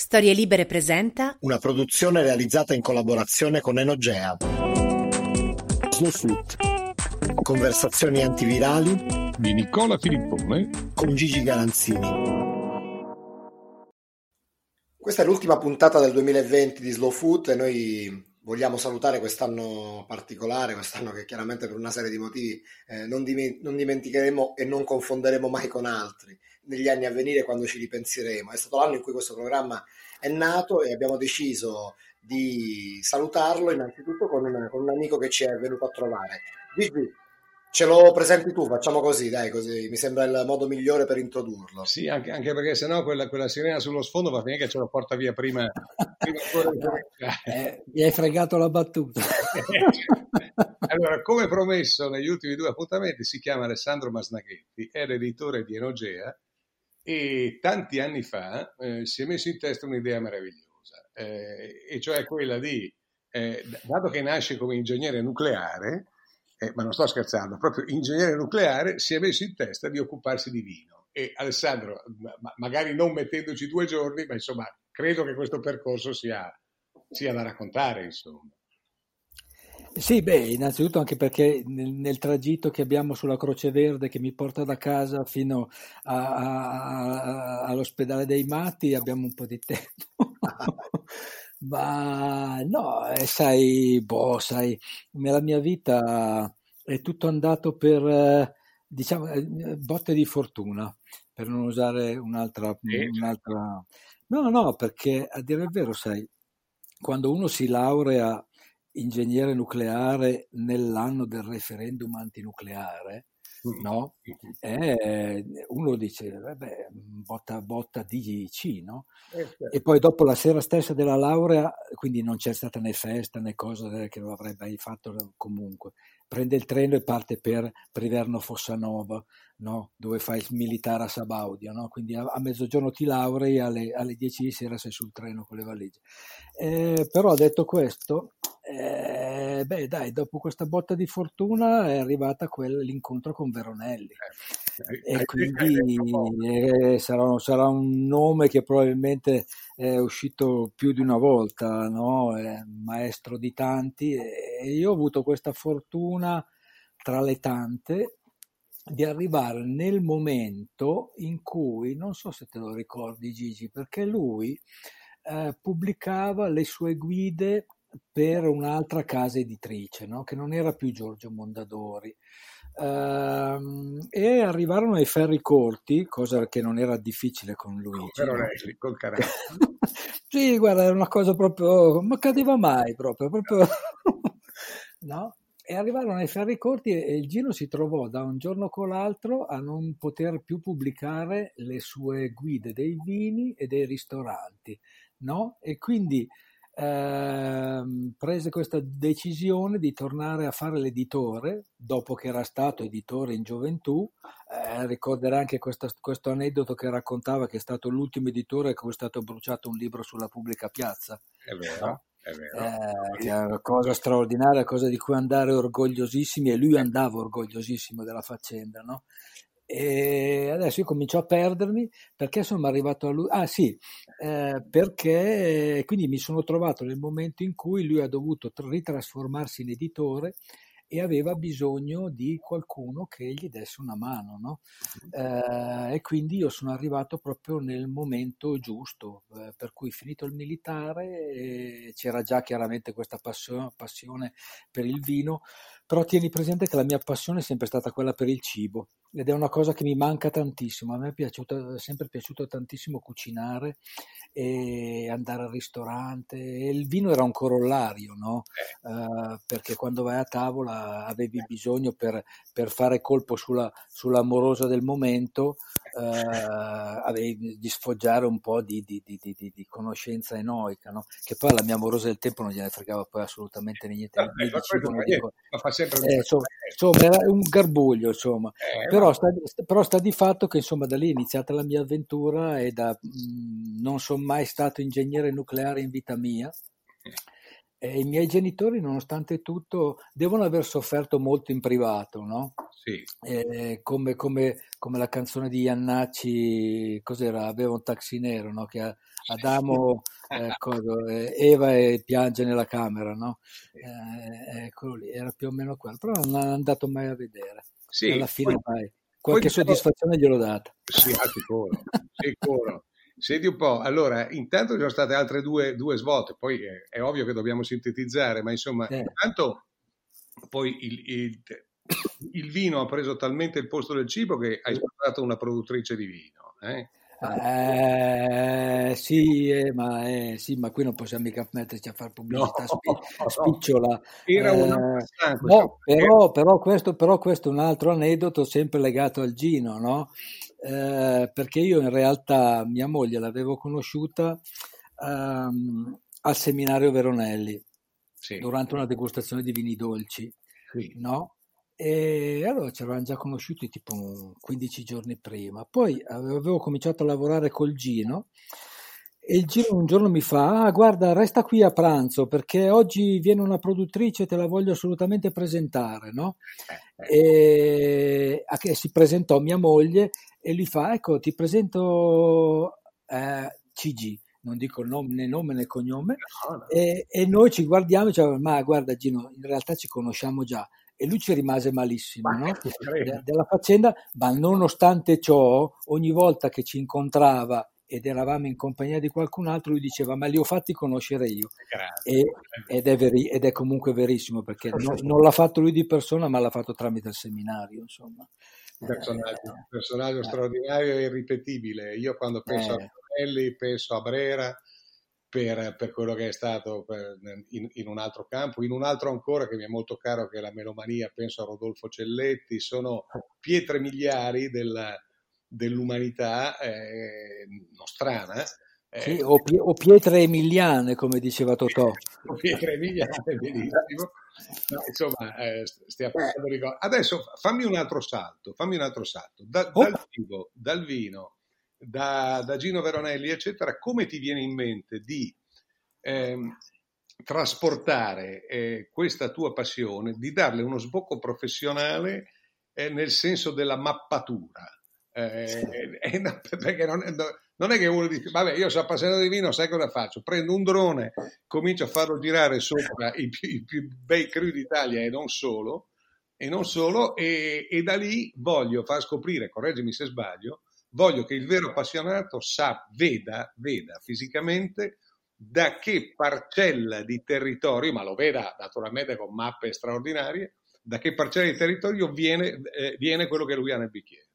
Storie Libere presenta Una produzione realizzata in collaborazione con Enogea. Slow Food. Conversazioni antivirali di Nicola Filippone con Gigi Garanzini. Questa è l'ultima puntata del 2020 di Slow Food e noi vogliamo salutare quest'anno particolare, quest'anno che chiaramente per una serie di motivi eh, non, dim- non dimenticheremo e non confonderemo mai con altri negli anni a venire quando ci ripenseremo. È stato l'anno in cui questo programma è nato e abbiamo deciso di salutarlo innanzitutto con un, con un amico che ci è venuto a trovare. Gigi, ce lo presenti tu, facciamo così, dai, così mi sembra il modo migliore per introdurlo. Sì, anche, anche perché sennò quella, quella sirena sullo sfondo va finire che ce lo porta via prima. prima eh, mi hai fregato la battuta. allora, come promesso negli ultimi due appuntamenti, si chiama Alessandro Masnaghetti, è l'editore di Enogea e tanti anni fa eh, si è messo in testa un'idea meravigliosa, eh, e cioè quella di, eh, dato che nasce come ingegnere nucleare, eh, ma non sto scherzando, proprio ingegnere nucleare si è messo in testa di occuparsi di vino. E Alessandro, ma, magari non mettendoci due giorni, ma insomma, credo che questo percorso sia, sia da raccontare, insomma. Sì, beh, innanzitutto anche perché nel, nel, tragitto che abbiamo sulla Croce Verde che mi porta da casa fino a, a, a, all'ospedale dei matti abbiamo un po' di tempo. Ma no, eh, sai, boh, sai, nella mia vita è tutto andato per, eh, diciamo, eh, botte di fortuna, per non usare un'altra, un'altra... No, no, perché a dire il vero, sai, quando uno si laurea ingegnere nucleare nell'anno del referendum antinucleare, mm. no? Eh, uno dice, vabbè, botta, botta DIC, no? Eh, certo. E poi dopo la sera stessa della laurea, quindi non c'è stata né festa né cosa che lo avrebbe fatto comunque, prende il treno e parte per Priverno Fossanova, no? dove fa il militare a Sabaudia, no? quindi a, a, mezzogiorno ti laurei, alle, alle 10 di sera sei sul treno con le valigie. Eh, però detto questo, eh, beh, dai, dopo questa botta di fortuna è arrivata quel, l'incontro con Veronelli. Eh, e quindi eh, sarà, sarà, un nome che probabilmente è uscito più di una volta, no? Maestro di tanti. E io ho avuto questa fortuna tra le tante di arrivare nel momento in cui, non so se te lo ricordi Gigi, perché lui eh, pubblicava le sue guide per un'altra casa editrice, no? che non era più Giorgio Mondadori. Uh, e arrivarono ai ferri corti, cosa che non era difficile con lui. Però no? lei, col sì, guarda, era una cosa proprio, ma cadeva mai proprio, proprio no? E arrivarono ai ferri corti e, e il Gino si trovò da un giorno con l'altro a non poter più pubblicare le sue guide dei vini e dei ristoranti, no? E quindi eh, prese questa decisione di tornare a fare l'editore dopo che era stato editore in gioventù. Eh, ricorderà anche questa, questo aneddoto che raccontava che è stato l'ultimo editore a cui è stato bruciato un libro sulla pubblica piazza. È vero. È vero. Eh, è una cosa straordinaria, cosa di cui andare orgogliosissimi e lui andava orgogliosissimo della faccenda, no? E adesso io comincio a perdermi perché sono arrivato a lui. Ah sì, eh, perché quindi mi sono trovato nel momento in cui lui ha dovuto ritrasformarsi in editore e aveva bisogno di qualcuno che gli desse una mano, no? eh, e quindi io sono arrivato proprio nel momento giusto, eh, per cui finito il militare c'era già chiaramente questa passione, passione per il vino, però tieni presente che la mia passione è sempre stata quella per il cibo ed è una cosa che mi manca tantissimo. A me è, piaciuto, è sempre piaciuto tantissimo cucinare e andare al ristorante. E il vino era un corollario, no? Uh, perché quando vai a tavola avevi bisogno per, per fare colpo sulla, sull'amorosa del momento, uh, avevi di sfoggiare un po' di, di, di, di conoscenza enoica, no? Che poi alla mia amorosa del tempo non gliene fregava poi assolutamente niente. Vabbè, ma, dico, fa sempre eh, insomma, insomma, era un garbuglio, insomma. Eh, però, sta, però, sta, di fatto che insomma da lì è iniziata la mia avventura e da, mh, non sono mai stato ingegnere nucleare in vita mia E I miei genitori, nonostante tutto, devono aver sofferto molto in privato, no? Sì. Eh, come, come, come, la canzone di Iannacci, cos'era? Aveva un taxi nero, no? Che Adamo, eh, cosa, eh, Eva e piange nella camera, no? Eh, eccolo lì, era più o meno quello, però non è andato mai a vedere. Sì, Alla fine poi. Qualche poi, soddisfazione gliel'ho data. Sì, sicuro, sicuro. Senti un po', allora, intanto ci sono state altre due, due svolte, poi è, è, ovvio che dobbiamo sintetizzare, ma insomma, eh. intanto poi il, il, il, vino ha preso talmente il posto del cibo che hai spostato una produttrice di vino. Eh? Eh, sì, eh, ma, eh, sì, ma qui non possiamo mica metterci a fare pubblicità no, spi- spicciola. Una eh, no, però, però, questo, però questo è un altro aneddoto sempre legato al Gino, no? Eh, perché io in realtà mia moglie l'avevo conosciuta um, al seminario Veronelli sì. durante una degustazione di vini dolci, sì. no? E allora ci eravamo già conosciuti tipo 15 giorni prima. Poi avevo cominciato a lavorare col Gino e il Gino un giorno mi fa: Ah, guarda, resta qui a pranzo perché oggi viene una produttrice, te la voglio assolutamente presentare, no? Eh, eh. E a si presentò mia moglie e lui fa: Ecco, ti presento eh, CG, non dico nome, né nome né cognome, no, no. E, e, noi ci guardiamo e diciamo: Ma guarda, Gino, in realtà ci conosciamo già. E lui ci rimase malissimo no? De, della faccenda, ma nonostante ciò, ogni volta che ci incontrava ed eravamo in compagnia di qualcun altro, lui diceva: Ma li ho fatti conoscere io. E, ed, è veri, ed, è comunque verissimo perché no, non l'ha fatto lui di persona, ma l'ha fatto tramite il seminario. Insomma. Un personaggio, un personaggio eh, straordinario e irripetibile. Io quando penso eh. a Tonelli, penso a Brera. Per, per, quello che è stato in, in, un altro campo, in un altro ancora che mi è molto caro che è la melomania, penso a Rodolfo Celletti, sono pietre miliari della, dell'umanità eh, nostrana. Eh, sì, o, o, pietre emiliane, come diceva Totò. O pietre emiliane, benissimo. No, insomma, eh, stiamo parlando di Adesso fammi un altro salto, fammi un altro salto. Da, oh. dal, vivo, dal, vino, da, da, Gino Veronelli, eccetera, come ti viene in mente di ehm, trasportare eh, questa tua passione, di darle uno sbocco professionale eh, nel senso della mappatura? Eh, eh, no, perché non, non, è che uno dice, vabbè, io sono appassionato di vino, sai cosa faccio? Prendo un drone, comincio a farlo girare sopra i più, i più bei cru d'Italia e non solo, e non solo, e, e, da lì voglio far scoprire, correggimi se sbaglio, voglio che il vero appassionato sa, veda, veda fisicamente da che parcella di territorio, ma lo veda naturalmente con mappe straordinarie, da che parcella di territorio viene, eh, viene quello che lui ha nel bicchiere.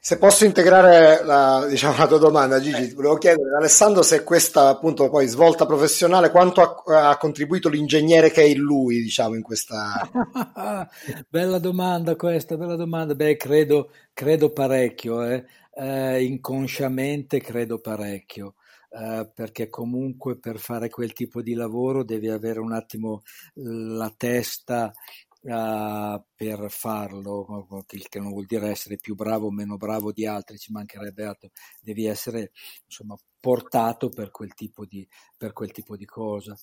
Se posso integrare la, diciamo, la tua domanda, Gigi, eh. volevo chiedere ad Alessandro se questa appunto poi svolta professionale, quanto ha, ha contribuito l'ingegnere che è in lui, diciamo, in questa... bella domanda questa, bella domanda. Beh, credo, credo parecchio, eh. Eh, inconsciamente credo parecchio. Uh, perché comunque per fare quel tipo di lavoro devi avere un attimo la testa uh, per farlo, che non vuol dire essere più bravo o meno bravo di altri, ci mancherebbe altro, devi essere insomma portato per quel tipo di, quel tipo di cosa.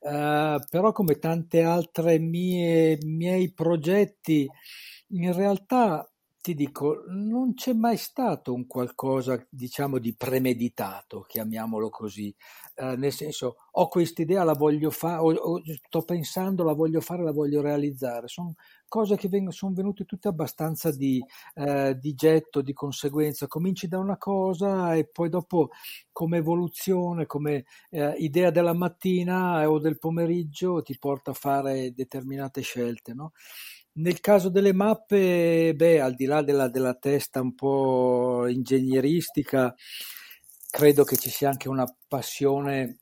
Uh, però come tante altre mie, miei progetti, in realtà ti dico, non c'è mai stato un qualcosa, diciamo, di premeditato, chiamiamolo così, eh, nel senso, ho questa idea, la voglio fare, sto pensando, la voglio fare, la voglio realizzare. Sono cose che vengono, sono venute tutte abbastanza di, eh, di getto, di conseguenza. Cominci da una cosa e poi dopo, come evoluzione, come eh, idea della mattina o del pomeriggio, ti porta a fare determinate scelte, no? Nel caso delle mappe, beh, al di là della, della testa un po' ingegneristica, credo che ci sia anche una passione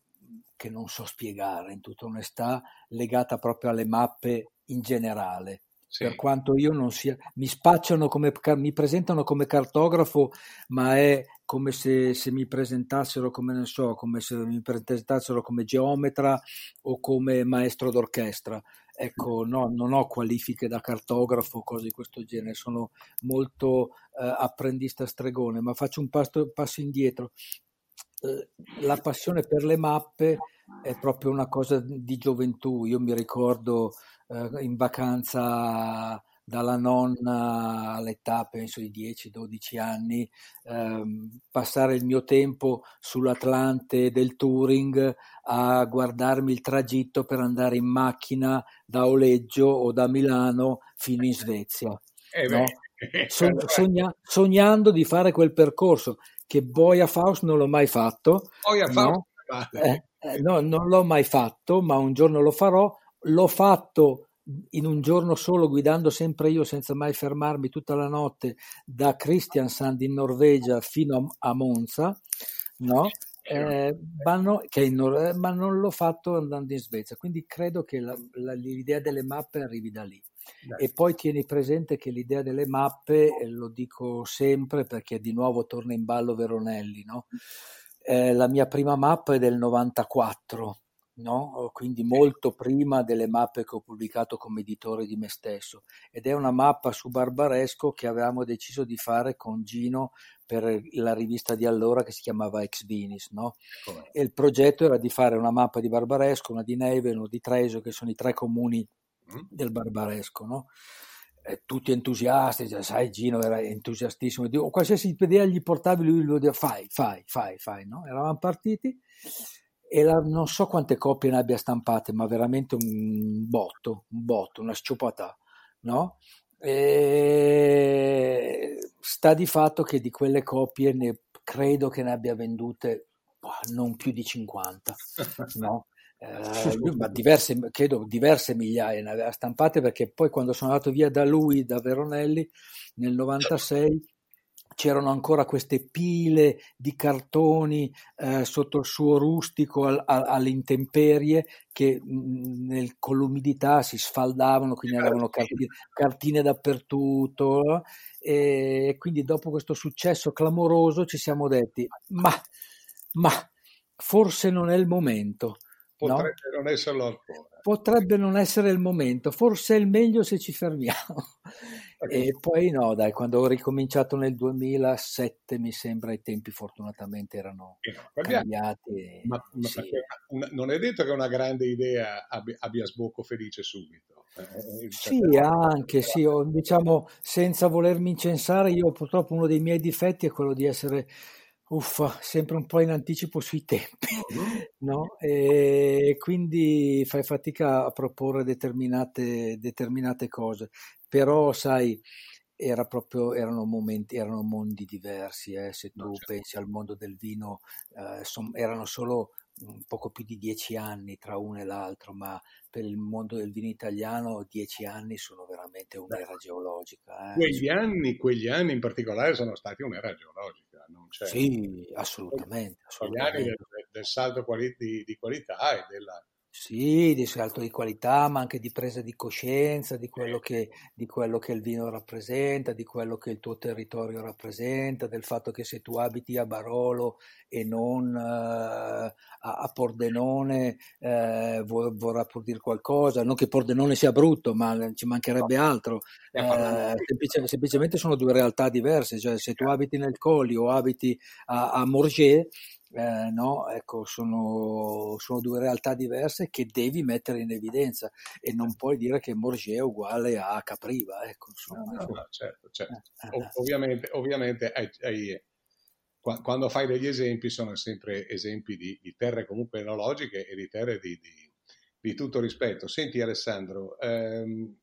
che non so spiegare in tutta onestà, legata proprio alle mappe in generale. Sì. Per quanto io non sia, mi spacciano come, mi presentano come cartografo, ma è come se, se mi presentassero come ne so, come se mi presentassero come geometra o come maestro d'orchestra. Ecco, no, non ho qualifiche da cartografo cose di questo genere, sono molto eh, apprendista stregone, ma faccio un passo, passo indietro. Eh, la passione per le mappe è proprio una cosa di gioventù. Io mi ricordo eh, in vacanza dalla nonna all'età penso di 10-12 anni, ehm, passare il mio tempo sull'Atlante del Touring a guardarmi il tragitto per andare in macchina da Oleggio o da Milano fino in Svezia. Eh no? Sogna, sogna, sognando di fare quel percorso che Boia Faust non l'ho mai fatto. Boia no? Faust? Eh, eh, no, non l'ho mai fatto, ma un giorno lo farò. L'ho fatto in un giorno solo guidando sempre io senza mai fermarmi tutta la notte da Kristiansand in Norvegia fino a Monza, no? Eh, ma, no, Nor- eh, ma, non l'ho fatto andando in Svezia, quindi credo che la, la, l'idea delle mappe arrivi da lì. Dai. E poi tieni presente che l'idea delle mappe, eh, lo dico sempre perché di nuovo torna in ballo Veronelli, no? eh, la mia prima mappa è del 94 no? quindi molto prima delle mappe che ho pubblicato come editore di me stesso ed è una mappa su Barbaresco che avevamo deciso di fare con Gino per la rivista di allora che si chiamava Ex Vinis no? e il progetto era di fare una mappa di Barbaresco, una di Neve e una di Treso che sono i tre comuni mm. del Barbaresco no? tutti entusiasti, cioè, sai Gino era entusiastissimo, dico, qualsiasi idea gli portavi lui lo diceva fai, fai, fai, fai, no? Eravamo partiti e la, non so quante copie ne abbia stampate, ma veramente un botto, un botto, una sciupata, no? E sta di fatto che di quelle copie ne, credo che ne abbia vendute boh, non più di 50, no? Eh, ma diverse, credo diverse migliaia ne aveva stampate perché poi quando sono andato via da lui, da Veronelli, nel 96 c'erano ancora queste pile di cartoni eh, sotto il suo rustico al, a, all'intemperie che mh, nel, con l'umidità si sfaldavano, quindi avevano cartine, cartine dappertutto. E quindi dopo questo successo clamoroso ci siamo detti, ma, ma forse non è il momento. Potrebbe no? non esserlo ancora. Potrebbe non essere il momento, forse è il meglio se ci fermiamo. E poi no, dai, quando ho ricominciato nel 2007, mi sembra, i tempi fortunatamente erano eh, cambiati. Ma, ma sì. una, non è detto che una grande idea abbia, abbia sbocco felice subito. Eh, eh, eh sì, anche, sì, diciamo, senza volermi incensare, io purtroppo uno dei miei difetti è quello di essere uffa, sempre un po' in anticipo sui tempi, no? E quindi fai fatica a proporre determinate, determinate cose però sai, era proprio, erano momenti, erano mondi diversi, eh. se tu no, certo. pensi al mondo del vino, eh, son, erano solo un poco più di dieci anni tra uno e l'altro, ma per il mondo del vino italiano dieci anni sono veramente un'era geologica. Eh. Quegli, anni, quegli anni in particolare sono stati un'era geologica, c'è. Sì, assolutamente. assolutamente. Del, del salto quali, di, di, qualità e della, sì, di salto di qualità, ma anche di presa di coscienza di quello, che, di quello che il vino rappresenta, di quello che il tuo territorio rappresenta, del fatto che se tu abiti a Barolo e non uh, a, a, Pordenone uh, vor, vorrà pur dire qualcosa, non che Pordenone sia brutto, ma ci mancherebbe altro, uh, semplice, semplicemente sono due realtà diverse, cioè se tu abiti nel Colli o abiti a, a Morges, eh, no? ecco, sono, sono, due realtà diverse che devi mettere in evidenza e non puoi dire che Morgier è uguale a Capriva. Ecco, insomma, no, no, certo, certo. Eh, eh. ovviamente, ovviamente hai, hai, quando fai degli esempi sono sempre esempi di, di terre comunque enologiche e di terre di, di, di tutto rispetto. Senti Alessandro, ehm,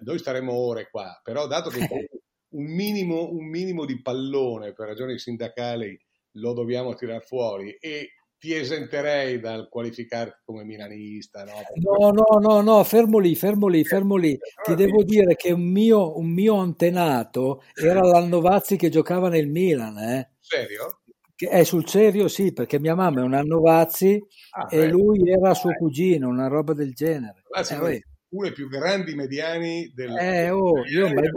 noi staremo ore qua, però dato che un minimo, un minimo di pallone per ragioni sindacali lo dobbiamo tirare fuori e ti esenterei dal qualificarti come milanista. No, no, no, no, fermo lì, fermo lì, fermo lì. Ti devo dire che un mio, un mio antenato era l'Annovazzi che giocava nel Milan. Eh. Serio? È sul serio, sì, perché mia mamma è un Annovazzi ah, e beh. lui era suo cugino, una roba del genere. Ah, sì, eh, uno dei più grandi mediani del eh, oh, io mai,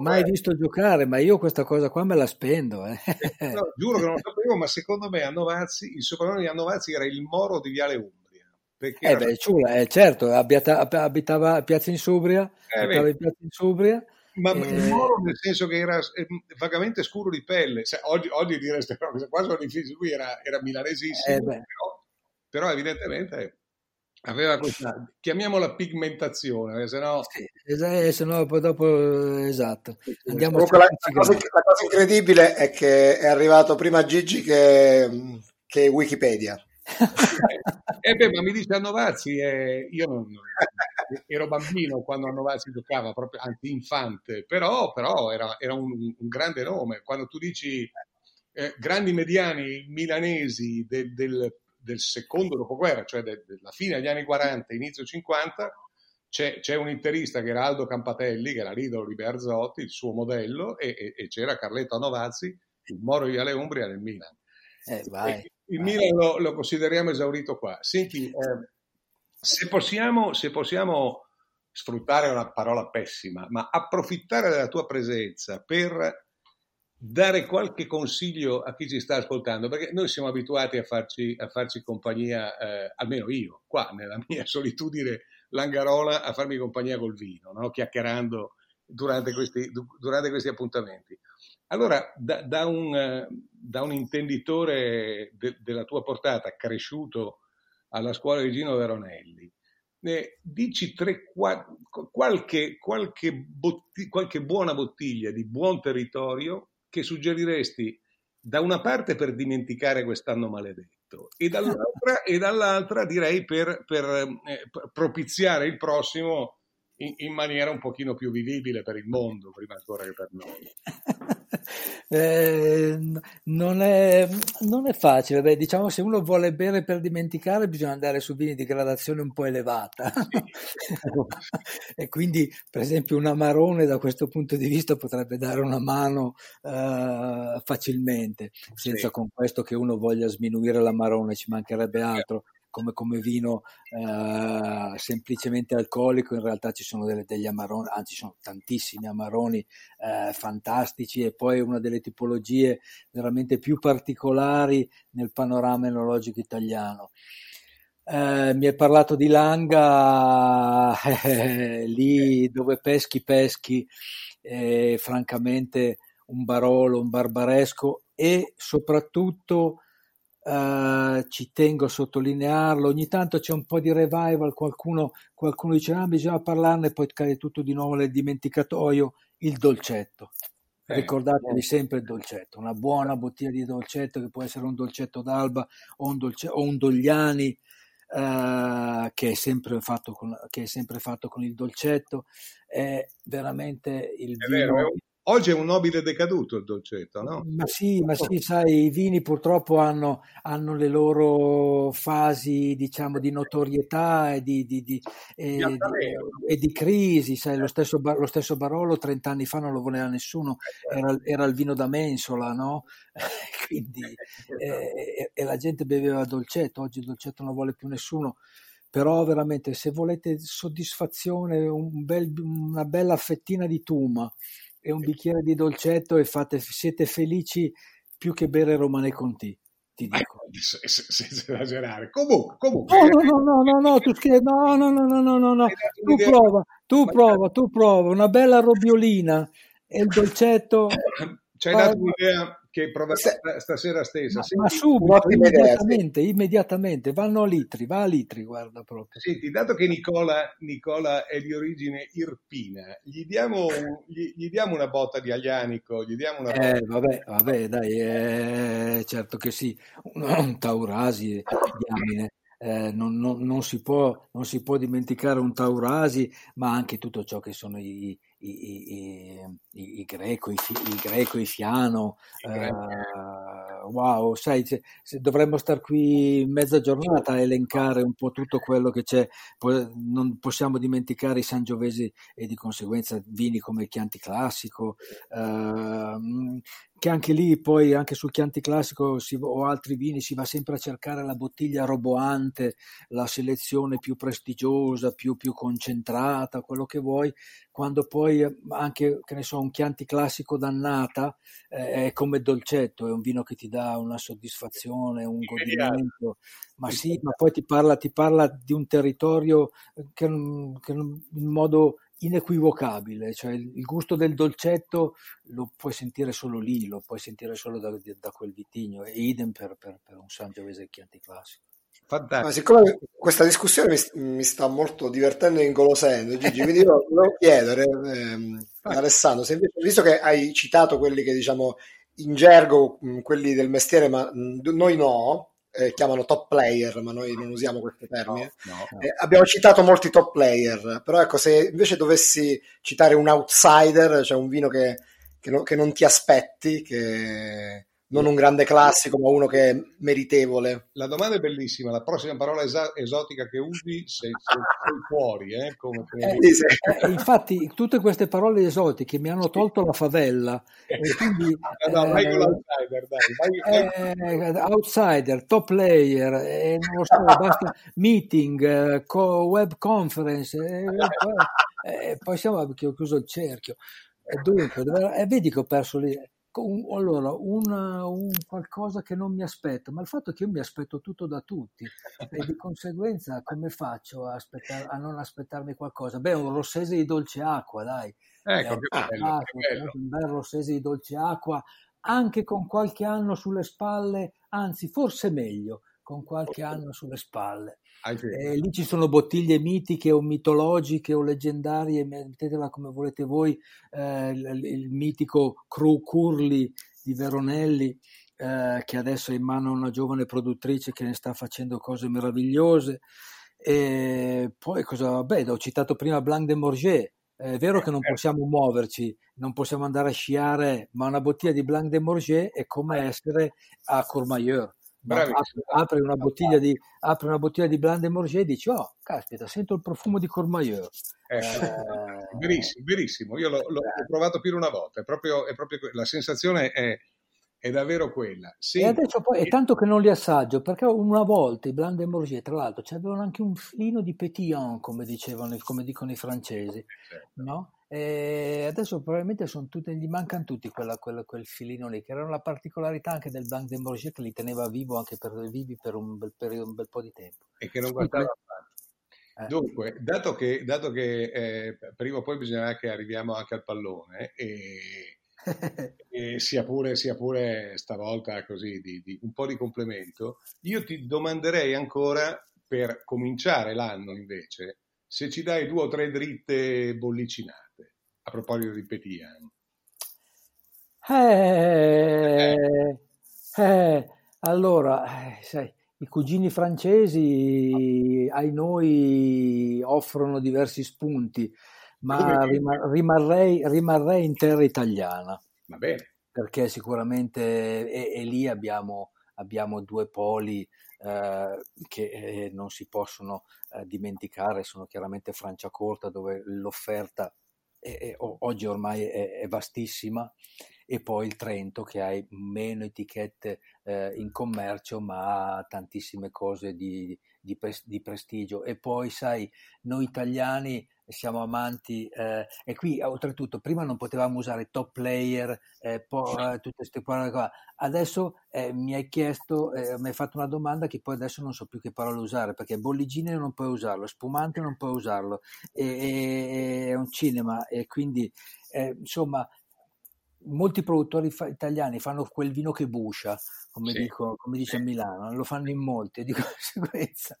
mai visto giocare, ma io questa cosa qua me la spendo. Eh. Eh, no, giuro che non lo sapevo, ma secondo me a Novazzi, il soprannome di Annovazzi era il Moro di Viale Umbria. Perché eh beh, ciula, eh, certo, abitava, abitava a Piazza Insubria, eh, abitava in Piazza Insubria. Ma eh... Moro nel senso che era eh, vagamente scuro di pelle. Cioè, oggi, oggi dire queste cose qua sono difficili, lui era, era milanesissimo, però però evidentemente aveva questa, chiamiamola pigmentazione, se no... Sì, eh, se no poi dopo, esatto. Andiamo la, la, cosa, la, cosa, incredibile è che è arrivato prima Gigi che, che Wikipedia. eh beh, ma mi dice a Novazzi, eh, io non, ero bambino quando a Novazzi giocava, proprio, anzi infante, però, però era, era un, un, grande nome. Quando tu dici eh, grandi mediani milanesi del, del del secondo dopoguerra, cioè de, della fine degli anni 40, inizio 50, c'è, c'è, un interista che era Aldo Campatelli, che era l'idolo di Berzotti, il suo modello, e, e, e c'era Carletto Novazzi, il Moro di Ale Umbria nel Milan. Eh, vai, il vai. Milan lo, lo, consideriamo esaurito qua. Senti, eh, se, possiamo, se possiamo sfruttare una parola pessima, ma approfittare della tua presenza per dare qualche consiglio a chi ci sta ascoltando, perché noi siamo abituati a farci, a farci compagnia, eh, almeno io, qua nella mia solitudine langarola, a farmi compagnia col vino, no? chiacchierando durante questi, durante questi, appuntamenti. Allora, da, da, un, da un, intenditore de, della tua portata, cresciuto alla scuola di Gino Veronelli, eh, dici tre, qualche, qualche, botti, qualche buona bottiglia di buon territorio che suggeriresti da una parte per dimenticare quest'anno maledetto e dall'altra, e dall'altra direi per, per eh, propiziare il prossimo in, in, maniera un pochino più vivibile per il mondo, prima ancora che per noi. eh, non, è, non, è, facile, Beh, diciamo se uno vuole bere per dimenticare bisogna andare su vini di gradazione un po' elevata. Sì. e quindi per esempio un amarone da questo punto di vista potrebbe dare una mano uh, facilmente, senza sì. con questo che uno voglia sminuire l'amarone, ci mancherebbe altro come, come vino eh, semplicemente alcolico, in realtà ci sono delle, degli amaroni, anzi ci sono tantissimi amaroni eh, fantastici e poi una delle tipologie veramente più particolari nel panorama enologico italiano. Eh, mi hai parlato di Langa, eh, lì dove peschi peschi, eh, francamente un Barolo, un Barbaresco e soprattutto Uh, ci tengo a sottolinearlo, ogni tanto c'è un po' di revival, qualcuno, qualcuno dice ah bisogna parlarne, poi cade tutto di nuovo nel dimenticatoio, il dolcetto. Eh, Ricordatevi eh. sempre il dolcetto, una buona bottiglia di dolcetto che può essere un dolcetto d'alba o un, dolce, o un dogliani uh, che, è sempre fatto con, che è sempre fatto con il dolcetto, è veramente il è vino... Vero, Oggi è un nobile decaduto il dolcetto, no? Ma sì, ma sì, sai, i vini purtroppo hanno, hanno le loro fasi, diciamo, di notorietà e di, di, di, e, e di crisi, sai, lo stesso, lo stesso, Barolo 30 anni fa non lo voleva nessuno, eh, era, era il vino da mensola, no? Quindi, e, e la gente beveva dolcetto, oggi il dolcetto non lo vuole più nessuno però veramente se volete soddisfazione, un bel, una bella fettina di tuma e un bicchiere di dolcetto e fate, siete felici più che bere Romane Conti. Ti dico. Senza esagerare. Comunque, comunque. No, no, no, no, no, tu scherzi. No, no, no, no, no, no, no. Tu prova, tu prova, tu prova. Una bella robiolina e il dolcetto. Ci hai dato un'idea che proverò stasera stessa. Ma, ma subito, immediatamente, immediatamente, vanno a litri, va a litri, guarda proprio. Senti, dato che Nicola, Nicola è di origine irpina, gli diamo, gli, gli diamo, una botta di aglianico, gli diamo una eh, vabbè, vabbè, dai, eh, certo che sì, un, un taurasi, diamine. Eh, non, non, non, si può, non, si può, dimenticare un Taurasi, ma anche tutto ciò che sono i, i, i, i, greco, i, i greco, i fiano. Eh, wow, sai, se, se dovremmo star qui mezza giornata a elencare un po' tutto quello che c'è. Poi non possiamo dimenticare i sangiovesi e di conseguenza vini come il Chianti Classico, eh, che anche lì poi anche sul Chianti Classico si, o altri vini si va sempre a cercare la bottiglia roboante, la selezione più prestigiosa, più, più concentrata, quello che vuoi, quando poi anche, che ne so, un Chianti Classico dannata eh, è come dolcetto, è un vino che ti dà una soddisfazione, un godimento, ma sì, ma poi ti parla, ti parla di un territorio che, che in modo inequivocabile, cioè il gusto del dolcetto lo puoi sentire solo lì, lo puoi sentire solo da, da quel vitigno, e idem per, per, per un Sangiovese Chianti classico. Fantastico. Ma siccome questa discussione mi, mi, sta molto divertendo e ingolosendo, Gigi, quindi io volevo chiedere ehm, ad Alessandro, se invece, visto che hai citato quelli che diciamo in gergo, quelli del mestiere, ma noi no, eh, chiamano top player, ma noi non usiamo questi termini. No, no, eh, abbiamo citato molti top player, però ecco, se invece dovessi citare un outsider, cioè un vino che, che, no, che non ti aspetti, che non un grande classico, ma uno che è meritevole. La domanda è bellissima. La prossima parola esa- esotica che usi sei, sei, fuori. Eh, come, come... Eh, sì. eh, infatti, tutte queste parole esotiche mi hanno tolto la favella. E quindi, no, no, vai con l'outsider, dai. Vai, vai. Eh, outsider, top player, eh, non lo so, basta, meeting, eh, co- web conference. poi, poi siamo, che ho chiuso il cerchio. E dunque, vedi che ho perso lì un, allora, un, un, qualcosa che non mi aspetto, ma il fatto è che io mi aspetto tutto da tutti e di conseguenza come faccio a, aspettar, a non aspettarmi qualcosa? Beh, un rossese di dolce acqua, dai. Ecco, eh, che bello, che bello. Un bel rossese di dolce acqua, anche con qualche anno sulle spalle, anzi forse meglio, con qualche anno sulle spalle. Eh, lì ci sono bottiglie mitiche o mitologiche o leggendarie, mettetela come volete voi, eh, il, il, mitico Cru Curli di Veronelli, eh, che adesso è in mano a una giovane produttrice che ne sta facendo cose meravigliose. E poi cosa? Beh, ho citato prima Blanc de Morget. È vero che non certo. possiamo muoverci, non possiamo andare a sciare, ma una bottiglia di Blanc de Morget è come essere a Courmayeur apri, una bottiglia di, apri una bottiglia di Blanc de Morget e dici, oh, caspita, sento il profumo di Courmayeur. Eh, eh, verissimo, verissimo. Io l'ho, l'ho, l'ho, provato più di una volta, è proprio, è proprio la sensazione è, è davvero quella. Sì. E adesso poi è tanto che non li assaggio, perché una volta i Blanc de Morget, tra l'altro, avevano anche un filino di pétillant, come dicevano, come dicono i francesi, certo. no? E adesso probabilmente sono tutti, gli mancano tutti quella, quella, quel filino lì, che era una particolarità anche del Blanc de Morget che li teneva vivo anche per, vivi per un bel, periodo, un bel po' di tempo. E che non guardava eh. Dunque, dato che, dato che eh, prima o poi bisognerà che arriviamo anche al pallone, e, e sia, pure, sia, pure, stavolta così di, di, un po' di complemento, io ti domanderei ancora per cominciare l'anno invece se ci dai due o tre dritte bollicinate a proposito di Petian? Eh, eh, allora, eh, sai, i cugini francesi ai noi offrono diversi spunti, ma rimarrei, rimarrei in terra italiana. Va bene. Perché sicuramente e, e lì abbiamo, abbiamo, due poli eh, che eh, non si possono eh, dimenticare, sono chiaramente Franciacorta dove l'offerta e, oggi ormai è, è, vastissima, e poi il Trento che ha meno etichette eh, in commercio ma ha tantissime cose di, di, di, prestigio. E poi sai, noi italiani siamo amanti eh, e qui oltretutto prima non potevamo usare top player eh, poi, eh, tutte queste parole qua. Adesso eh, mi hai chiesto eh, mi hai fatto una domanda che poi adesso non so più che parole usare perché bolligine non puoi usarlo spumante non puoi usarlo è un cinema e quindi eh, insomma molti produttori fa- italiani fanno quel vino che buscia, come, sì. dico, come dice a Milano, lo fanno in molti, di conseguenza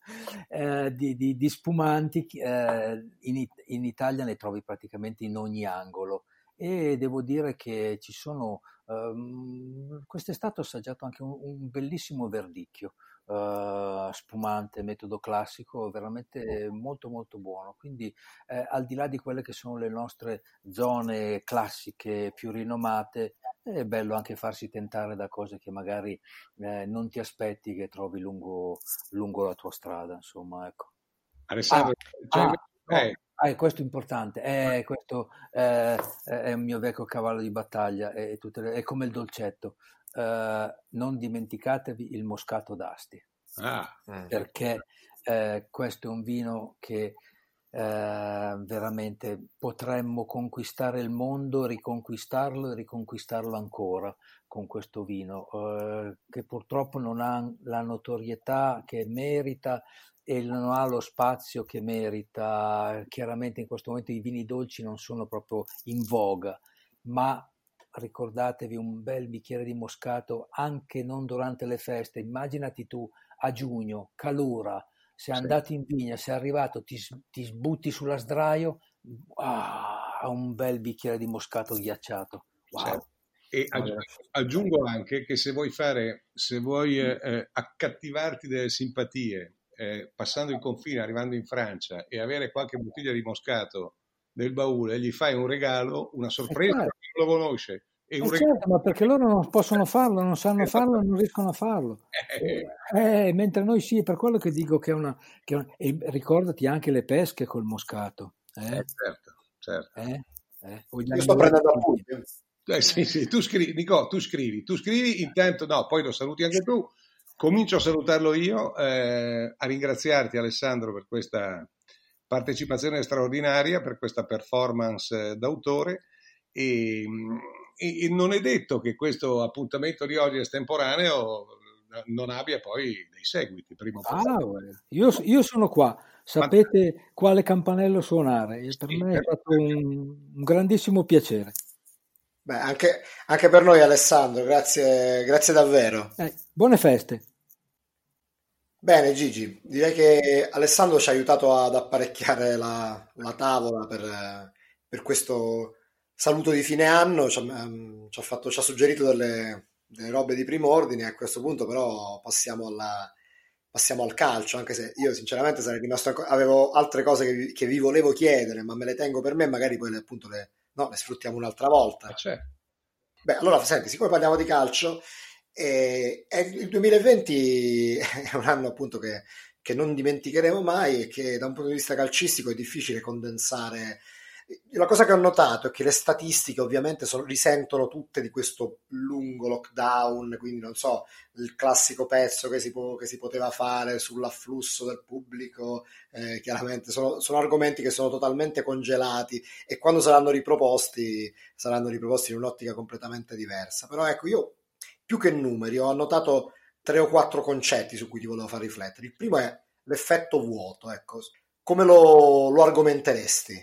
eh, di, di, di, spumanti eh, in, in, Italia ne trovi praticamente in ogni angolo e devo dire che ci sono, um, quest'estate ho assaggiato anche un, un bellissimo verdicchio, uh, spumante, metodo classico, veramente molto molto buono. Quindi eh, al di là di quelle che sono le nostre zone classiche più rinomate, è bello anche farsi tentare da cose che magari eh, non ti aspetti che trovi lungo, lungo la tua strada, insomma, ecco. Alessandro, ah, cioè, ah, eh. Ah, questo è importante, eh, questo eh, è un mio vecchio cavallo di battaglia, è, le, è come il dolcetto eh, non dimenticatevi il moscato d'Asti, ah, eh. perché eh, questo è un vino che eh, veramente potremmo conquistare il mondo, riconquistarlo e riconquistarlo ancora con questo vino, eh, che purtroppo non ha la notorietà che merita e non ha lo spazio che merita. Chiaramente in questo momento i vini dolci non sono proprio in voga, ma ricordatevi un bel bicchiere di moscato anche non durante le feste. Immaginati tu a giugno, calura, sei sì. andato in vigna, sei arrivato, ti, ti sbutti sulla sdraio, ah, un bel bicchiere di moscato ghiacciato. Wow. Certo. E aggiungo, aggiungo, anche che se vuoi fare, se vuoi eh, eh, accattivarti delle simpatie, eh, passando il confine, arrivando in Francia e avere qualche bottiglia di moscato nel baule, gli fai un regalo, una sorpresa, perché non lo conosce. E un eh regalo... certo, ma perché loro non possono farlo, non sanno esatto. farlo, non riescono a farlo. Eh. eh, mentre noi sì, è per quello che dico che è una... Che è una... E ricordati anche le pesche col moscato. Eh? eh certo, certo. Eh? Io sto prendendo appunti. Eh, sì, sì, tu scrivi, Nico, tu scrivi, tu scrivi, intanto no, poi lo saluti anche tu. Comincio a salutarlo io, eh, a ringraziarti Alessandro per questa partecipazione straordinaria, per questa performance eh, d'autore e, e, e, non è detto che questo appuntamento di oggi estemporaneo non abbia poi dei seguiti. Prima ah, io, io sono qua sapete quale campanello suonare e per me è stato un, un grandissimo piacere. Beh, anche, anche, per noi Alessandro, grazie, grazie davvero. Eh, buone feste. Bene Gigi, direi che Alessandro ci ha aiutato ad apparecchiare la, la tavola per, per, questo saluto di fine anno, ci ha, um, ci ha, fatto, ci ha suggerito delle, delle, robe di primo ordine, a questo punto però passiamo, alla, passiamo al calcio, anche se io sinceramente sarei rimasto, avevo altre cose che vi, che vi volevo chiedere, ma me le tengo per me, magari poi le, appunto le, no, le sfruttiamo un'altra volta. Ah, Beh, allora, senti, siccome parliamo di calcio, eh, il 2020 è un anno appunto che, che, non dimenticheremo mai e che da un punto di vista calcistico è difficile condensare la cosa che ho notato è che le statistiche ovviamente sono, risentono tutte di questo lungo lockdown, quindi non so, il classico pezzo che si, può, che si poteva fare sull'afflusso del pubblico, eh, chiaramente sono, sono, argomenti che sono totalmente congelati e quando saranno riproposti saranno riproposti in un'ottica completamente diversa. Però ecco, io più che numeri ho annotato tre o quattro concetti su cui ti volevo far riflettere. Il primo è l'effetto vuoto, ecco. Come lo, lo argomenteresti?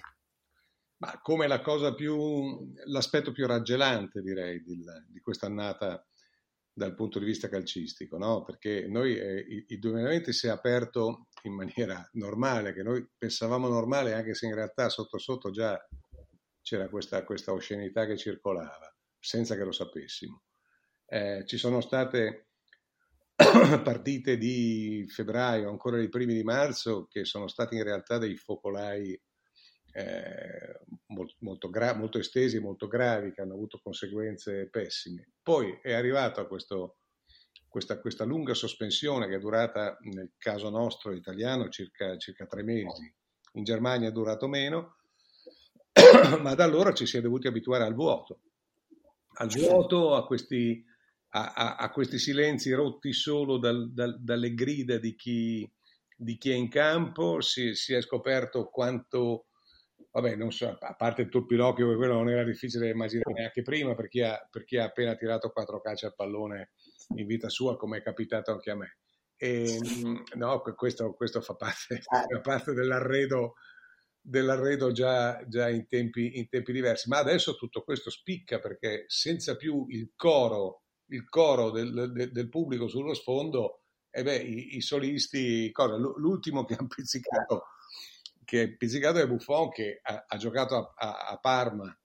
Ma come la cosa più, l'aspetto più raggelante, direi, di, di quest'annata dal punto di vista calcistico, no? Perché noi, eh, il 2020 si è aperto in maniera normale, che noi pensavamo normale, anche se in realtà sotto sotto già c'era questa, questa oscenità che circolava, senza che lo sapessimo. Eh, ci sono state partite di febbraio, ancora i primi di marzo, che sono stati in realtà dei focolai eh, molto, molto, gra- molto, estesi molto gravi che hanno avuto conseguenze pessime. Poi è arrivata questo, questa, questa, lunga sospensione che è durata nel caso nostro italiano circa, circa tre mesi, in Germania è durato meno, ma da allora ci si è dovuti abituare al vuoto, al vuoto, a questi, a, a, a questi silenzi rotti solo dal, dal, dalle grida di chi, di chi, è in campo, si, si è scoperto quanto vabbè, non so, a parte il turpilocchio, che quello non era difficile immaginare neanche prima per chi, ha, per chi ha appena tirato quattro calci al pallone in vita sua, come è capitato anche a me. E, ehm, no, questo, questo fa, parte, fa parte dell'arredo, dell'arredo già, già in, tempi, in, tempi, diversi. Ma adesso tutto questo spicca perché senza più il coro, il coro del, del, del pubblico sullo sfondo, e beh, i, i solisti, cosa, l'ultimo che ha pizzicato che è pizzicato da Buffon che ha, ha giocato a, a, a Parma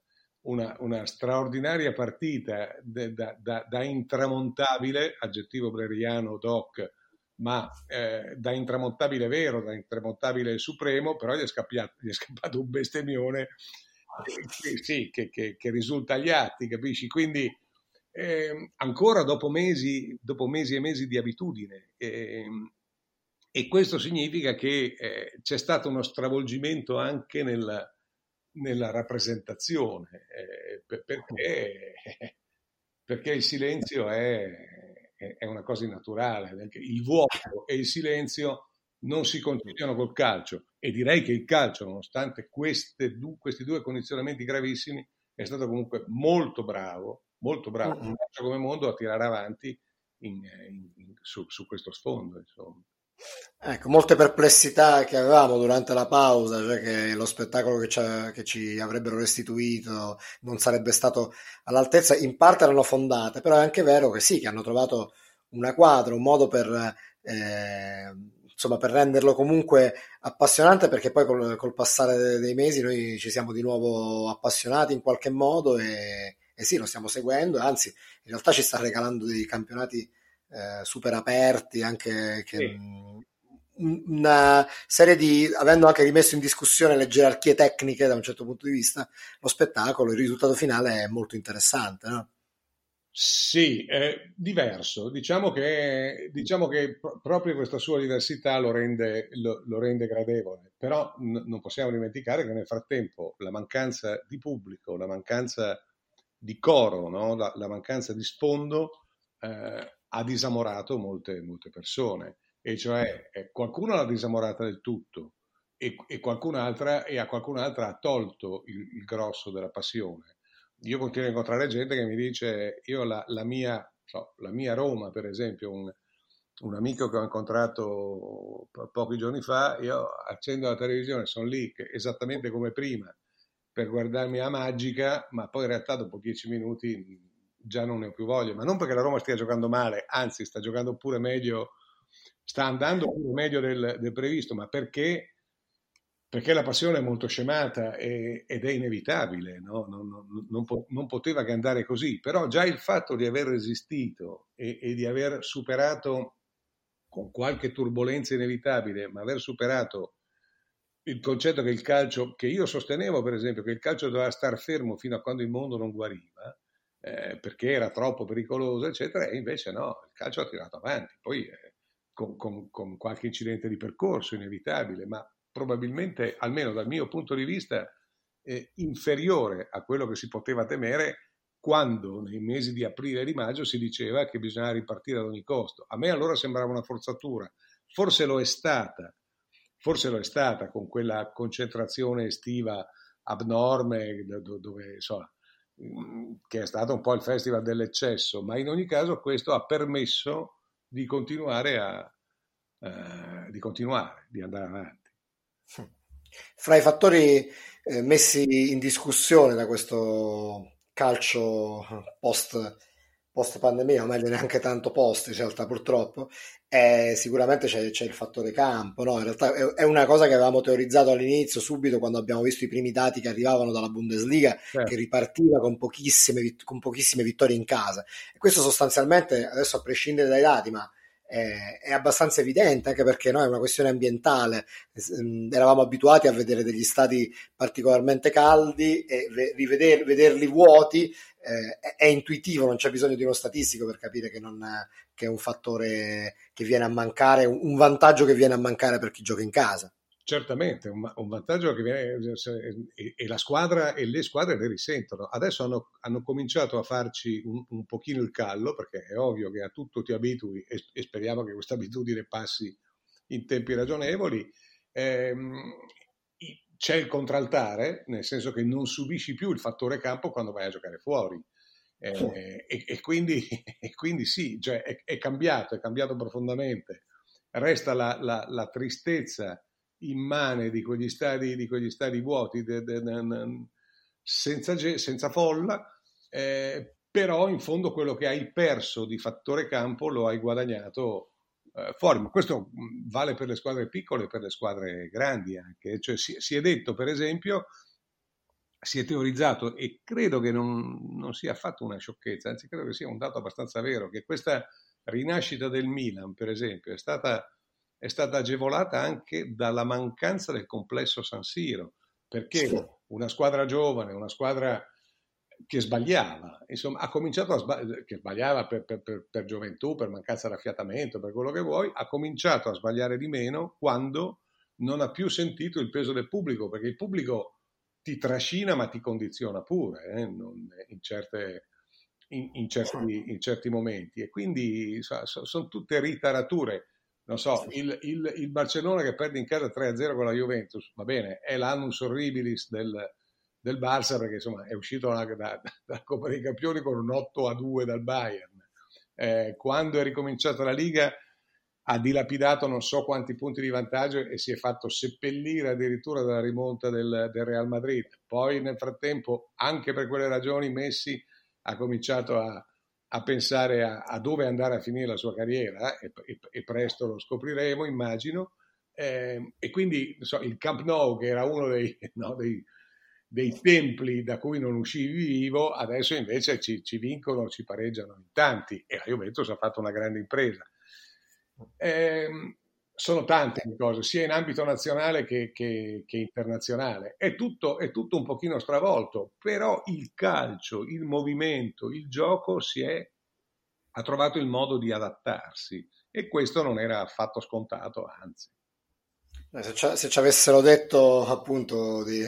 una, una, straordinaria partita de, da, da, da, intramontabile, aggettivo breriano doc, ma eh, da intramontabile vero, da intramontabile supremo, però gli è, scappato, gli è scappato un bestemmione che, sì, che, che, che, risulta agli atti, capisci? Quindi eh, ancora dopo mesi, dopo mesi e mesi di abitudine, eh, e questo significa che eh, c'è stato uno stravolgimento anche nella, nella rappresentazione, eh, perché, perché, il silenzio è, è, una cosa innaturale, il vuoto e il silenzio non si conciliano col calcio. E direi che il calcio, nonostante queste, questi due condizionamenti gravissimi, è stato comunque molto bravo, molto bravo, un calcio come mondo a tirare avanti in, in, in, su, su, questo sfondo. Insomma. Ecco, molte perplessità che avevamo durante la pausa, cioè che lo spettacolo che ci, che ci, avrebbero restituito non sarebbe stato all'altezza, in parte erano fondate, però è anche vero che sì, che hanno trovato una quadra, un modo per, eh, insomma per renderlo comunque appassionante perché poi col, col, passare dei mesi noi ci siamo di nuovo appassionati in qualche modo e, e sì, lo stiamo seguendo, anzi in realtà ci sta regalando dei campionati eh, super aperti, anche che, sì. una serie di, avendo anche rimesso in discussione le gerarchie tecniche da un certo punto di vista, lo spettacolo, il risultato finale è molto interessante. No? Sì, è diverso. Diciamo che, diciamo che proprio questa sua diversità lo rende, lo, lo rende gradevole, però n- non possiamo dimenticare che nel frattempo la mancanza di pubblico, la mancanza di coro, no? la, la, mancanza di sfondo eh, ha disamorato molte, molte persone, e cioè eh, qualcuno l'ha disamorata del tutto e, e, qualcun'altra, e a qualcun'altra ha tolto il, il grosso della passione io continuo a incontrare gente che mi dice, io la, la, mia, so, la mia, Roma, per esempio, un, un, amico che ho incontrato po- pochi giorni fa, io accendo la televisione, sono lì esattamente come prima per guardarmi a Magica, ma poi in realtà dopo dieci minuti già non ne ho più voglia, ma non perché la Roma stia giocando male, anzi sta giocando pure meglio, sta andando pure meglio del, del previsto, ma perché perché la passione è molto scemata e, ed è inevitabile, no? non, non, non, non, poteva che andare così, però già il fatto di aver resistito e, e, di aver superato con qualche turbolenza inevitabile, ma aver superato il concetto che il calcio, che io sostenevo per esempio, che il calcio doveva star fermo fino a quando il mondo non guariva, eh, perché era troppo pericoloso, eccetera, e invece no, il calcio ha tirato avanti, poi eh, con, con, con qualche incidente di percorso inevitabile, ma probabilmente, almeno dal mio punto di vista, eh, inferiore a quello che si poteva temere quando nei mesi di aprile e di maggio si diceva che bisognava ripartire ad ogni costo. A me allora sembrava una forzatura, forse lo è stata, forse lo è stata con quella concentrazione estiva abnorme dove, insomma, mm, che è stato un po' il festival dell'eccesso, ma in ogni caso questo ha permesso di continuare a, eh, di continuare, di andare avanti. Fra i fattori eh, messi in discussione da questo calcio post, post pandemia, o meglio neanche tanto post in realtà purtroppo, è, sicuramente c'è, c'è, il fattore campo, no? in realtà è, è, una cosa che avevamo teorizzato all'inizio, subito quando abbiamo visto i primi dati che arrivavano dalla Bundesliga, certo. che ripartiva con pochissime, con pochissime vittorie in casa. E questo sostanzialmente, adesso a prescindere dai dati, ma è, è, abbastanza evidente, anche perché no, è una questione ambientale. Mm, eravamo abituati a vedere degli stati particolarmente caldi e riveder, vederli vuoti eh, è, è, intuitivo, non c'è bisogno di uno statistico per capire che, non, che è un fattore che viene a mancare, un vantaggio che viene a mancare per chi gioca in casa. Certamente, un, un vantaggio che viene e, e, la squadra e le squadre ne risentono. Adesso hanno, hanno cominciato a farci un, un, pochino il callo, perché è ovvio che a tutto ti abitui e, e speriamo che questa abitudine passi in tempi ragionevoli. Ehm, c'è il contraltare, nel senso che non subisci più il fattore campo quando vai a giocare fuori. Eh, e, e, quindi, e, quindi, sì, cioè è, è, cambiato, è cambiato profondamente. Resta la, la, la tristezza immane di quegli stadi, di quegli stadi vuoti, de, de, de, senza, senza, folla, eh, però in fondo quello che hai perso di fattore campo lo hai guadagnato eh, fuori. Ma questo mm, vale per le squadre piccole e per le squadre grandi anche. Cioè, si, si, è detto, per esempio, si è teorizzato, e credo che non, non sia affatto una sciocchezza, anzi credo che sia un dato abbastanza vero, che questa rinascita del Milan, per esempio, è stata è stata agevolata anche dalla mancanza del complesso San Siro, perché una squadra giovane, una squadra che sbagliava, insomma, ha cominciato a sbagliare, che sbagliava per, per, per, per, gioventù, per mancanza di affiatamento, per quello che vuoi, ha cominciato a sbagliare di meno quando non ha più sentito il peso del pubblico, perché il pubblico ti trascina ma ti condiziona pure eh, in, certe, in, in, certi, in, certi, momenti. E quindi so, so, sono tutte ritarature non so, il, il, il, Barcellona che perde in casa 3-0 con la Juventus, va bene, è l'annus horribilis del, del Barça perché insomma è uscito dalla da, da Coppa dei Campioni con un 8-2 dal Bayern. Eh, quando è ricominciata la Liga ha dilapidato non so quanti punti di vantaggio e si è fatto seppellire addirittura dalla rimonta del, del Real Madrid. Poi nel frattempo, anche per quelle ragioni, Messi ha cominciato a, a pensare a, a, dove andare a finire la sua carriera e, e, e presto lo scopriremo, immagino. Eh, e quindi so, il Camp Nou, che era uno dei, no, dei, dei, templi da cui non uscivi vivo, adesso invece ci, ci, vincono, ci pareggiano in tanti e la Juventus ha fatto una grande impresa. Eh, sono tante le cose, sia in ambito nazionale che, che, che internazionale. È tutto, è tutto, un pochino stravolto, però il calcio, il movimento, il gioco si è, ha trovato il modo di adattarsi e questo non era affatto scontato, anzi. Se ci, se ci avessero detto appunto di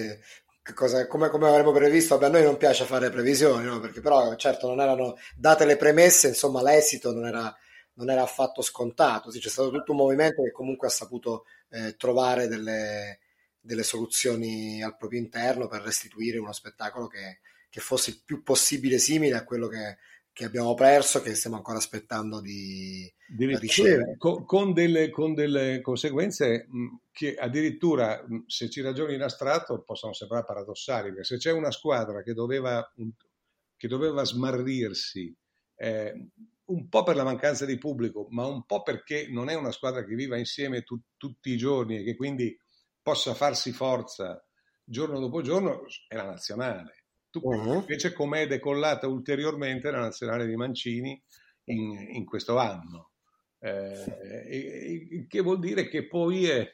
cosa, come, come, avremmo previsto, vabbè, a noi non piace fare previsioni, no? perché però certo non erano date le premesse, insomma l'esito non era non era affatto scontato. Sì, c'è stato tutto un movimento che comunque ha saputo eh, trovare delle, delle, soluzioni al proprio interno per restituire uno spettacolo che, che fosse il più possibile simile a quello che, che abbiamo perso, che stiamo ancora aspettando di, di ricevere. Con, con, delle, con, delle, conseguenze che addirittura, se ci ragioni in astratto, possono sembrare paradossali, perché se c'è una squadra che doveva, che doveva smarrirsi eh, un po' per la mancanza di pubblico, ma un po' perché non è una squadra che viva insieme tu, tutti i giorni e che quindi possa farsi forza giorno dopo giorno, è la nazionale. Tu, uh-huh. Invece com'è decollata ulteriormente la nazionale di Mancini in, in questo anno. Eh, che vuol dire che poi, è,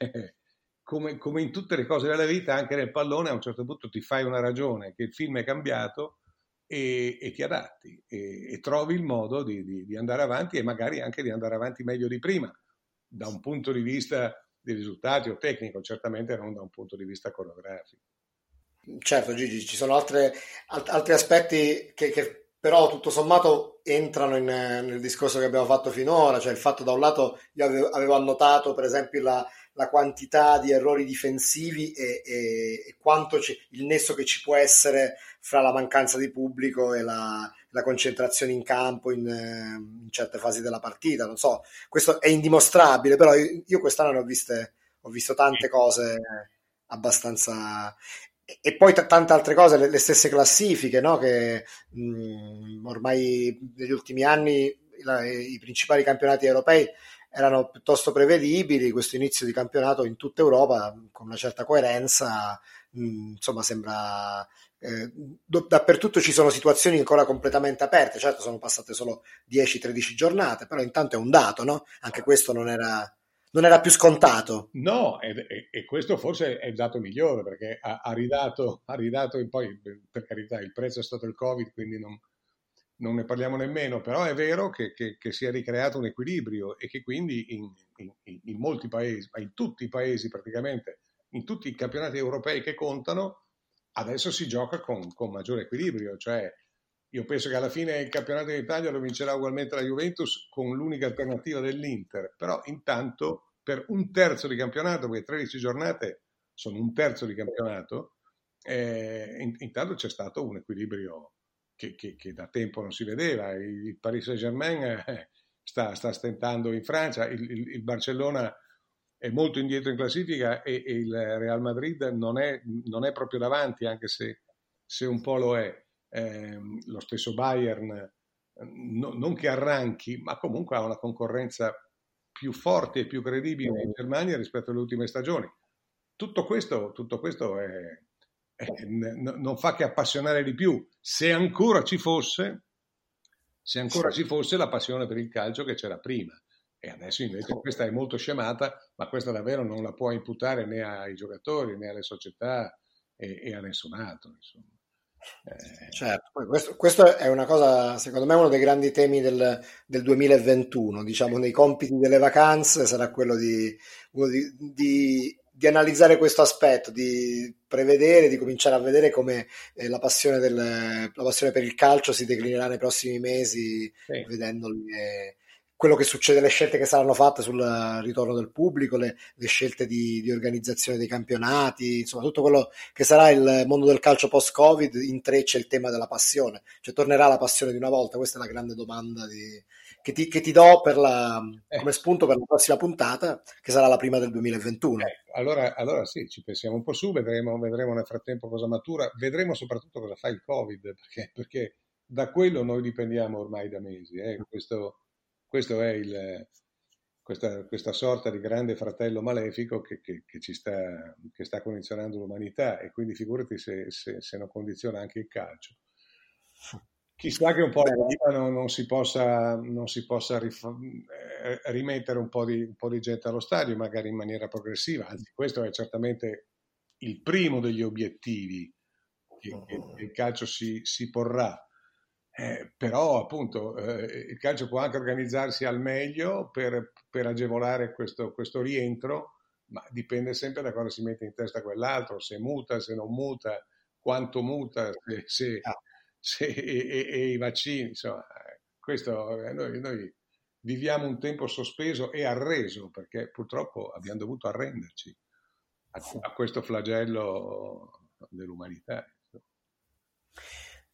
come, come in tutte le cose della vita, anche nel pallone a un certo punto ti fai una ragione che il film è cambiato e, e ti adatti e, e, trovi il modo di, di, di, andare avanti e magari anche di andare avanti meglio di prima, da un punto di vista di risultati o tecnico, certamente non da un punto di vista coreografico. Certo Gigi, ci sono altre, altri aspetti che, che, però tutto sommato entrano in, nel discorso che abbiamo fatto finora, cioè il fatto da un lato io avevo, avevo annotato per esempio la, la quantità di errori difensivi e, e, e quanto il nesso che ci può essere fra la mancanza di pubblico e la, la concentrazione in campo in, in, certe fasi della partita. Non so, questo è indimostrabile, però io, io quest'anno ne ho viste, ho visto tante cose abbastanza e poi t- tante altre cose, le, le stesse classifiche, no? che mh, ormai negli ultimi anni la, i principali campionati europei erano piuttosto prevedibili, questo inizio di campionato in tutta Europa con una certa coerenza, mh, insomma sembra eh, dappertutto ci sono situazioni ancora completamente aperte, certo sono passate solo 10-13 giornate, però intanto è un dato, no? Anche questo non era, non era più scontato. No, e, e, questo forse è il dato migliore perché ha, ha, ridato, ha ridato, e poi per carità il prezzo è stato il Covid, quindi non, non ne parliamo nemmeno, però è vero che, che, che, si è ricreato un equilibrio e che quindi in, in, in, molti paesi, ma in tutti i paesi praticamente, in tutti i campionati europei che contano, adesso si gioca con, con maggiore equilibrio, cioè io penso che alla fine il campionato in Italia lo vincerà ugualmente la Juventus con l'unica alternativa dell'Inter, però intanto per un terzo di campionato, perché 13 giornate sono un terzo di campionato, eh, intanto c'è stato un equilibrio che, che, che, da tempo non si vedeva. Il Paris Saint-Germain eh, sta, sta, stentando in Francia, il, il, il, Barcellona è molto indietro in classifica e, e il Real Madrid non è, non è, proprio davanti, anche se, se un po' lo è. Eh, lo stesso Bayern, no, non che arranchi, ma comunque ha una concorrenza più forte e più credibile in Germania rispetto alle ultime stagioni. Tutto questo, tutto questo è, eh, non fa che appassionare di più. Se ancora ci fosse, se ancora ci fosse la passione per il calcio che c'era prima. E adesso invece questa è molto scemata, ma questa davvero non la può imputare né ai giocatori né alle società e, e a nessun altro. Insomma. Eh... Certo, questo, questo, è una cosa, secondo me, uno dei grandi temi del, del 2021. Diciamo, nei compiti delle vacanze sarà quello di, di, di di analizzare questo aspetto, di prevedere, di cominciare a vedere come eh, la, passione del, la, passione per il calcio si declinerà nei prossimi mesi, sì. vedendo le, quello che succede, le scelte che saranno fatte sul ritorno del pubblico, le, le scelte di, di, organizzazione dei campionati, insomma tutto quello che sarà il mondo del calcio post-Covid intreccia il tema della passione, cioè tornerà la passione di una volta, questa è la grande domanda di, che ti, che ti do la, eh. come spunto per la prossima puntata, che sarà la prima del 2021. Eh, allora, allora, sì, ci pensiamo un po' su, vedremo, vedremo, nel frattempo cosa matura, vedremo soprattutto cosa fa il Covid, perché, perché da quello noi dipendiamo ormai da mesi. Eh. Questo, questo è il, questa, questa, sorta di grande fratello malefico che, che, che, ci sta, che sta condizionando l'umanità e quindi figurati se, se, se non condiziona anche il calcio. Chissà che un po' non, non, si possa, non si possa rif- eh, rimettere un po, di, un po' di gente allo stadio, magari in maniera progressiva, anzi questo è certamente il primo degli obiettivi che, che il calcio si, si porrà eh, però appunto eh, il calcio può anche organizzarsi al meglio per, per agevolare questo, questo, rientro, ma dipende sempre da cosa si mette in testa quell'altro, se muta, se non muta, quanto muta, se, se, ah. se e, e, i vaccini, insomma, questo eh, noi, noi, viviamo un tempo sospeso e arreso perché purtroppo abbiamo dovuto arrenderci a, a questo flagello dell'umanità.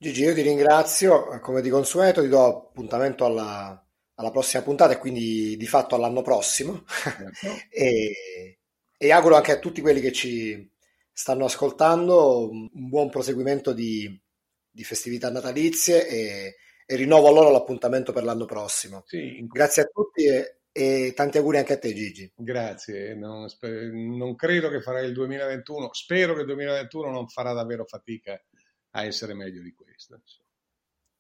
Gigi, io ti ringrazio, come di consueto ti do appuntamento alla, alla prossima puntata e quindi di fatto all'anno prossimo certo. e, e, auguro anche a tutti quelli che ci stanno ascoltando un buon proseguimento di, di festività natalizie e, e, rinnovo a loro l'appuntamento per l'anno prossimo. Sì. Grazie a tutti e, e, tanti auguri anche a te Gigi. Grazie, non, non credo che farai il 2021, spero che il 2021 non farà davvero fatica a essere meglio di questo.